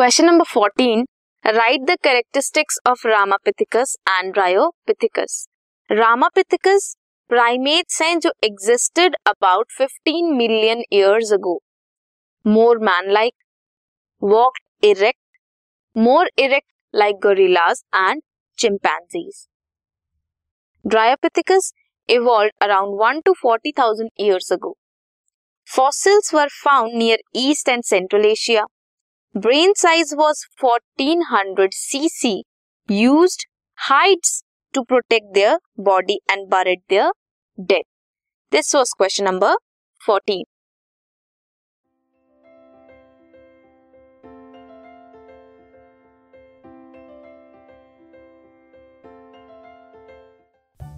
Question number fourteen right the characteristics of Ramapithecus and Dryopithecus Ramapithecus primates हैं जो existed about 15 million years ago more man like walked erect more erect like gorillas and chimpanzees Dryopithecus evolved around 1 to 40,000 years ago. Fossils were found near East and Central Asia. Brain size was 1400 cc, used hides to protect their body and buried their dead. This was question number 14.